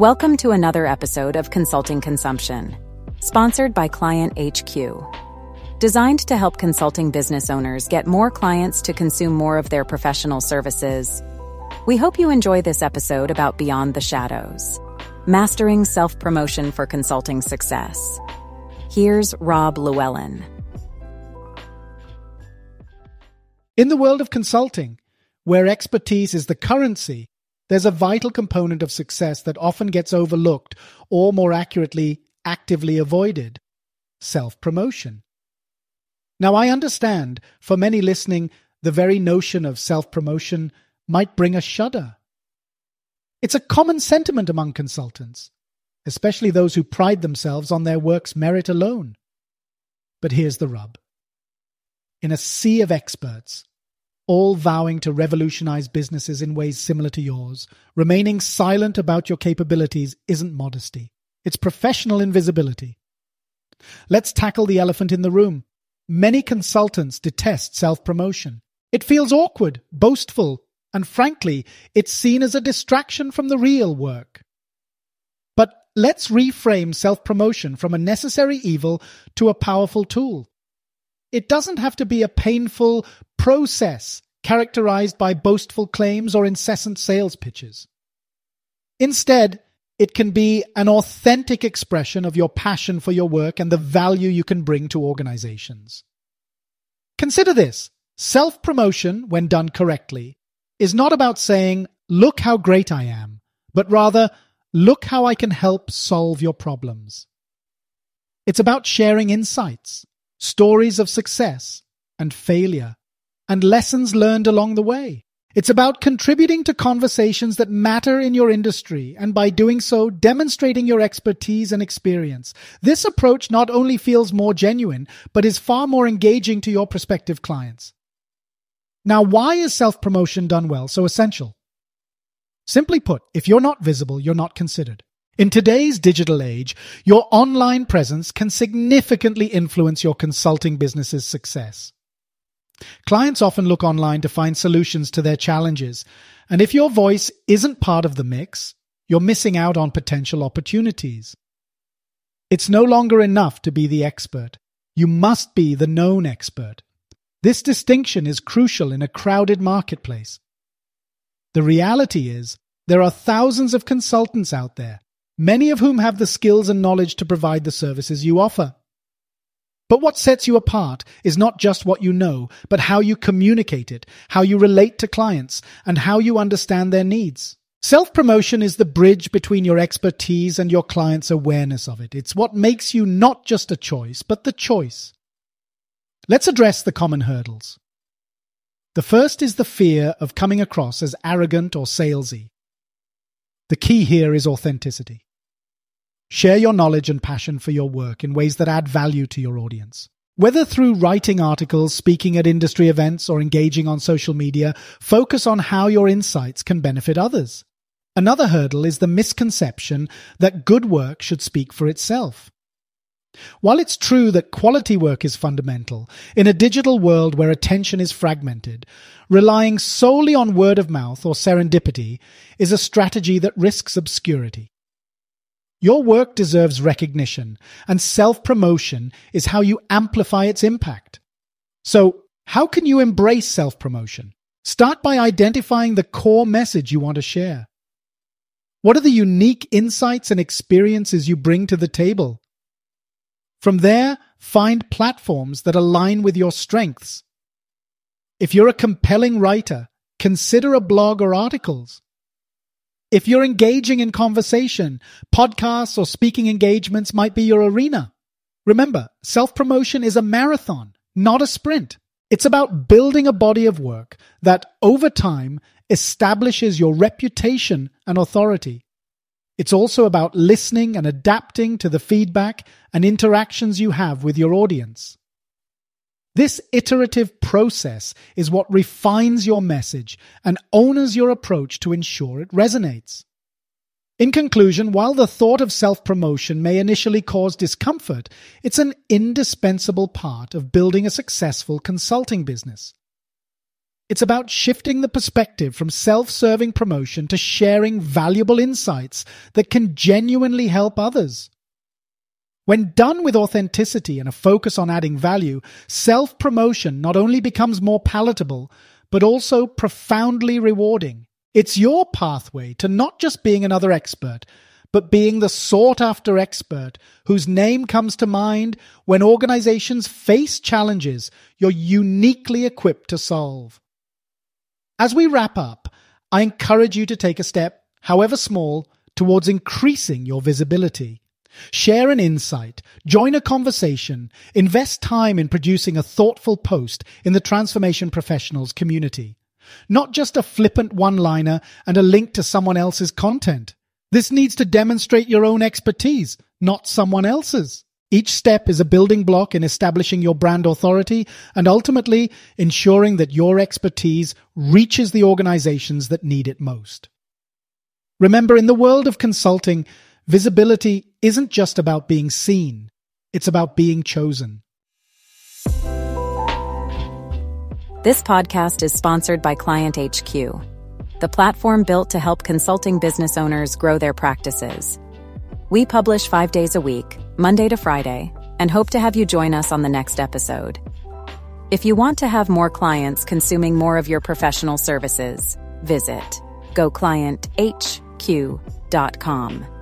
Welcome to another episode of Consulting Consumption, sponsored by Client HQ. Designed to help consulting business owners get more clients to consume more of their professional services, we hope you enjoy this episode about Beyond the Shadows Mastering Self Promotion for Consulting Success. Here's Rob Llewellyn. In the world of consulting, where expertise is the currency, there's a vital component of success that often gets overlooked, or more accurately, actively avoided self promotion. Now, I understand for many listening, the very notion of self promotion might bring a shudder. It's a common sentiment among consultants, especially those who pride themselves on their work's merit alone. But here's the rub. In a sea of experts, all vowing to revolutionize businesses in ways similar to yours. Remaining silent about your capabilities isn't modesty, it's professional invisibility. Let's tackle the elephant in the room. Many consultants detest self promotion. It feels awkward, boastful, and frankly, it's seen as a distraction from the real work. But let's reframe self promotion from a necessary evil to a powerful tool. It doesn't have to be a painful process characterized by boastful claims or incessant sales pitches. Instead, it can be an authentic expression of your passion for your work and the value you can bring to organizations. Consider this self promotion, when done correctly, is not about saying, Look how great I am, but rather, Look how I can help solve your problems. It's about sharing insights, stories of success and failure, and lessons learned along the way. It's about contributing to conversations that matter in your industry and by doing so, demonstrating your expertise and experience. This approach not only feels more genuine, but is far more engaging to your prospective clients. Now, why is self promotion done well so essential? Simply put, if you're not visible, you're not considered. In today's digital age, your online presence can significantly influence your consulting business's success. Clients often look online to find solutions to their challenges, and if your voice isn't part of the mix, you're missing out on potential opportunities. It's no longer enough to be the expert. You must be the known expert. This distinction is crucial in a crowded marketplace. The reality is, there are thousands of consultants out there many of whom have the skills and knowledge to provide the services you offer. But what sets you apart is not just what you know, but how you communicate it, how you relate to clients, and how you understand their needs. Self promotion is the bridge between your expertise and your client's awareness of it. It's what makes you not just a choice, but the choice. Let's address the common hurdles. The first is the fear of coming across as arrogant or salesy. The key here is authenticity. Share your knowledge and passion for your work in ways that add value to your audience. Whether through writing articles, speaking at industry events, or engaging on social media, focus on how your insights can benefit others. Another hurdle is the misconception that good work should speak for itself. While it's true that quality work is fundamental, in a digital world where attention is fragmented, relying solely on word of mouth or serendipity is a strategy that risks obscurity. Your work deserves recognition, and self promotion is how you amplify its impact. So, how can you embrace self promotion? Start by identifying the core message you want to share. What are the unique insights and experiences you bring to the table? From there, find platforms that align with your strengths. If you're a compelling writer, consider a blog or articles. If you're engaging in conversation, podcasts or speaking engagements might be your arena. Remember, self promotion is a marathon, not a sprint. It's about building a body of work that over time establishes your reputation and authority. It's also about listening and adapting to the feedback and interactions you have with your audience. This iterative process is what refines your message and owners your approach to ensure it resonates. In conclusion, while the thought of self promotion may initially cause discomfort, it's an indispensable part of building a successful consulting business. It's about shifting the perspective from self-serving promotion to sharing valuable insights that can genuinely help others. When done with authenticity and a focus on adding value, self-promotion not only becomes more palatable, but also profoundly rewarding. It's your pathway to not just being another expert, but being the sought after expert whose name comes to mind when organizations face challenges you're uniquely equipped to solve. As we wrap up, I encourage you to take a step, however small, towards increasing your visibility. Share an insight, join a conversation, invest time in producing a thoughtful post in the Transformation Professionals community. Not just a flippant one-liner and a link to someone else's content. This needs to demonstrate your own expertise, not someone else's. Each step is a building block in establishing your brand authority and ultimately ensuring that your expertise reaches the organizations that need it most. Remember, in the world of consulting, visibility isn't just about being seen, it's about being chosen. This podcast is sponsored by Client HQ, the platform built to help consulting business owners grow their practices. We publish five days a week, Monday to Friday, and hope to have you join us on the next episode. If you want to have more clients consuming more of your professional services, visit goclienthq.com.